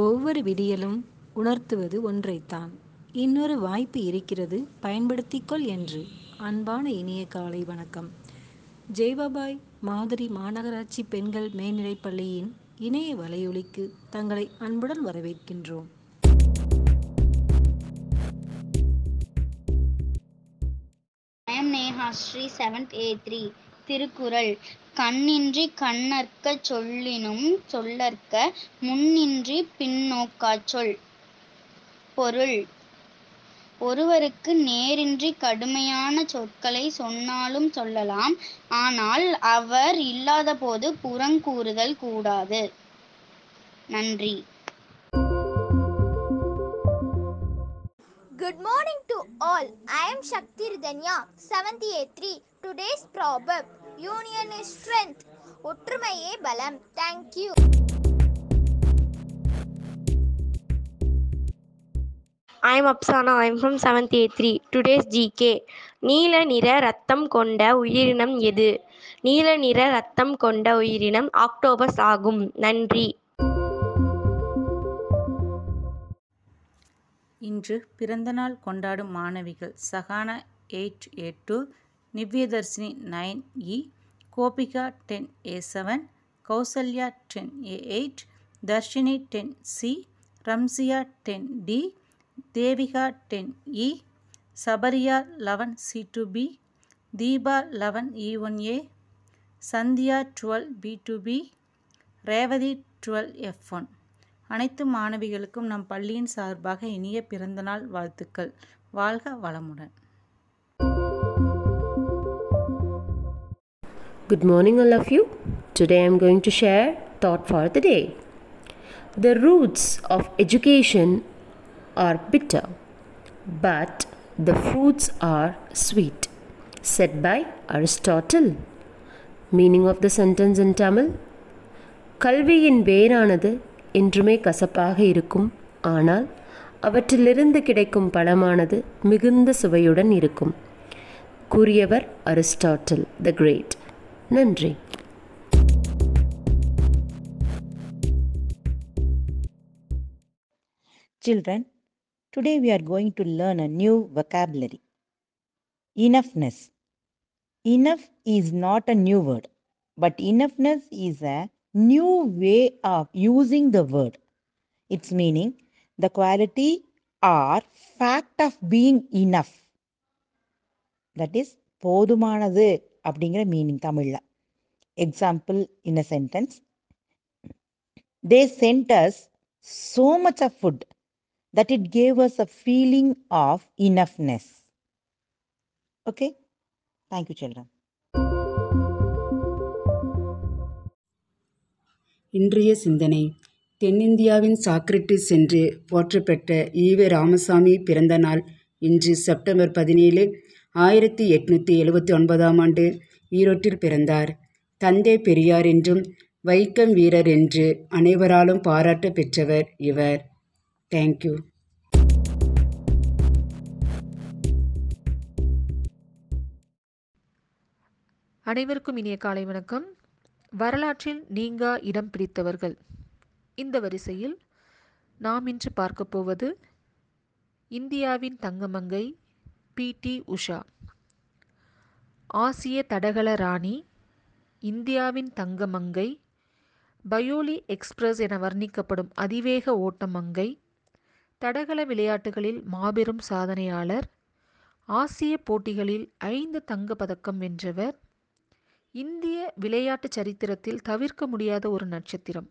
ஒவ்வொரு விடியலும் உணர்த்துவது ஒன்றைத்தான். இன்னொரு வாய்ப்பு இருக்கிறது பயன்படுத்திக்கொள் என்று. அன்பான இனிய காலை வணக்கம். ஜெய்பாபாய் மாதிரி மாநகராட்சி பெண்கள் மேல்நிலைப் பள்ளியின் இணைய வலையொலிக்கு தங்களை அன்புடன் வரவேற்கின்றோம். I am Neha Sri 7th A3 Thirukkural கண்ணின்றி கண்ணற்கச் சொல்லினும் சொல்லற்க முன்னின்றி பின்னோக்காச் சொல். பொருள். ஒருவருக்கு நேரின்றி கடுமையான சொற்களை சொன்னாலும் சொல்லலாம். ஆனால் அவர் இல்லாதபோது புறங்கூறுதல் கூடாது. நன்றி. Good morning to all. I am Shakti Ridanya, 7th A3. Today's proverb. Union is strength. ஒற்றுமையே பலம். Thank you. I'm Apsana. I'm from 7th A3. Today's GK. நீல நிற ரத்தம் கொண்ட உயிரினம் எது நீல நிற ரத்தம் கொண்ட உயிரினம் ஆக்டோபஸ் ஆகும் நன்றி இன்று பிறந்தநாள் கொண்டாடும் மாணவிகள் Sahana eight A two Nivyadharshini nine E Gopika ten A seven Kausalya ten A eight Dharshini ten C Ramsiya ten D Devika ten E Sabariya eleven C two B Deepa eleven E one A Sandhya twelve B two B Revathi twelve F one. அனைத்து மாணவிகளுக்கும் நம் பள்ளியின் சார்பாக இனிய பிறந்தநாள் வாழ்த்துக்கள். வாழ்க வளமுடன். Good morning, all of you. Today I am going to share thought for the day. The roots of education are bitter, but the fruits are sweet. Said by Aristotle. Meaning of the sentence in Tamil கல்வியின் வேரானது என்றுமே கசப்பாக இருக்கும் ஆனால் அவற்றிலிருந்து கிடைக்கும் பழமானது மிகுந்த சுவையுடன் இருக்கும் கூறியவர் அரிஸ்டாட்டில் த கிரேட் நன்றி Children, today we are going to learn a new vocabulary. Enoughness. Enough is not a new word, but enoughness is a new way of using the word. Its meaning, the quality or fact of being enough. That is, போதுமானது அப்படிங்கிற meaning தமிழில். Example in a sentence they sent us much much food that it gave us a feeling of enoughness okay thank you children இன்றைய சிந்தனை. தென்னிந்தியாவின் Socrates என்று போற்றப்பட்ட ஈவ ராமசாமி பிறந்த நாள் இன்று செப்டம்பர் பதினேழு ஆயிரத்தி எட்நூற்றி எழுபத்தி ஒன்பதாம் ஆண்டு ஈரோட்டில் பிறந்தார். தந்தை பெரியார் என்றும் வைக்கம் வீரர் என்று அனைவராலும் பாராட்ட பெற்றவர் இவர். தேங்க்யூ அனைவருக்கும் இனிய காலை வணக்கம். வரலாற்றில் நீங்கா இடம் பிடித்தவர்கள். இந்த வரிசையில் நாம் இன்று பார்க்க போவது இந்தியாவின் தங்கமங்கை பிடி உஷா. ஆசிய தடகள ராணி இந்தியாவின் தங்கமங்கை பயோலி எக்ஸ்பிரஸ் என வர்ணிக்கப்படும் அதிவேக ஓட்டமங்கை தடகள விளையாட்டுகளில் மாபெரும் சாதனையாளர் ஆசிய போட்டிகளில் ஐந்து தங்க பதக்கம் வென்றவர் இந்திய விளையாட்டு சரித்திரத்தில் தவிர்க்க முடியாத ஒரு நட்சத்திரம்.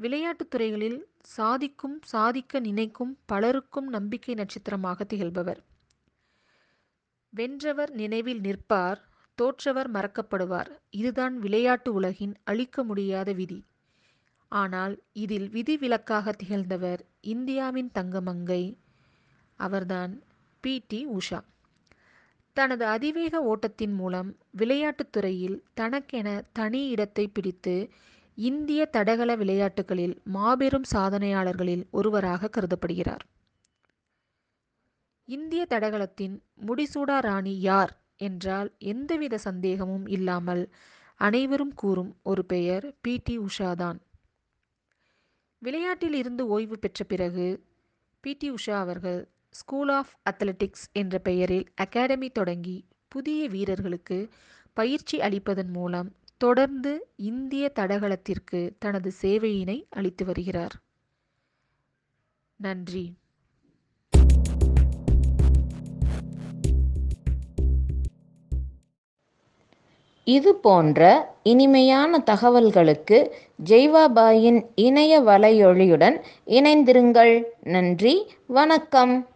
விளையாட்டுத் துறைகளில் சாதிக்கும் சாதிக்க நினைக்கும் பலருக்கும் நம்பிக்கை நட்சத்திரமாக திகழ்பவர். வென்றவர் நினைவில் நிற்பார் தோற்றவர் மறக்கப்படுவார். இதுதான் விளையாட்டு உலகின் அழிக்க முடியாத விதி. ஆனால் இதில் விதிவிலக்காக திகழ்ந்தவர் இந்தியாவின் தங்கமங்கை. அவர்தான் பிடி உஷா. தனது அதிவேக ஓட்டத்தின் மூலம் விளையாட்டுத் துறையில் தனக்கென தனி இடத்தை பிடித்து இந்திய தடகள விளையாட்டுகளில் மாபெரும் சாதனையாளர்களில் ஒருவராக கருதப்படுகிறார். இந்திய தடகளத்தின் முடிசூடா ராணி யார் என்றால் எந்தவித சந்தேகமும் இல்லாமல் அனைவரும் கூறும் ஒரு பெயர் பிடி உஷாதான் விளையாட்டில் இருந்து ஓய்வு பெற்ற பிறகு பிடி உஷா அவர்கள் ஸ்கூல் ஆஃப் அத்லெட்டிக்ஸ் என்ற பெயரில் அகாடமி தொடங்கி புதிய வீரர்களுக்கு பயிற்சி அளிப்பதன் மூலம் தொடர்ந்து இந்திய தடகளத்திற்கு தனது சேவையினை அளித்து வருகிறார். நன்றி. இது போன்ற இனிமையான தகவல்களுக்கு ஜெய்வாபாயின் இணைய வலையொலியுடன் இணைந்திருங்கள். நன்றி. வணக்கம்.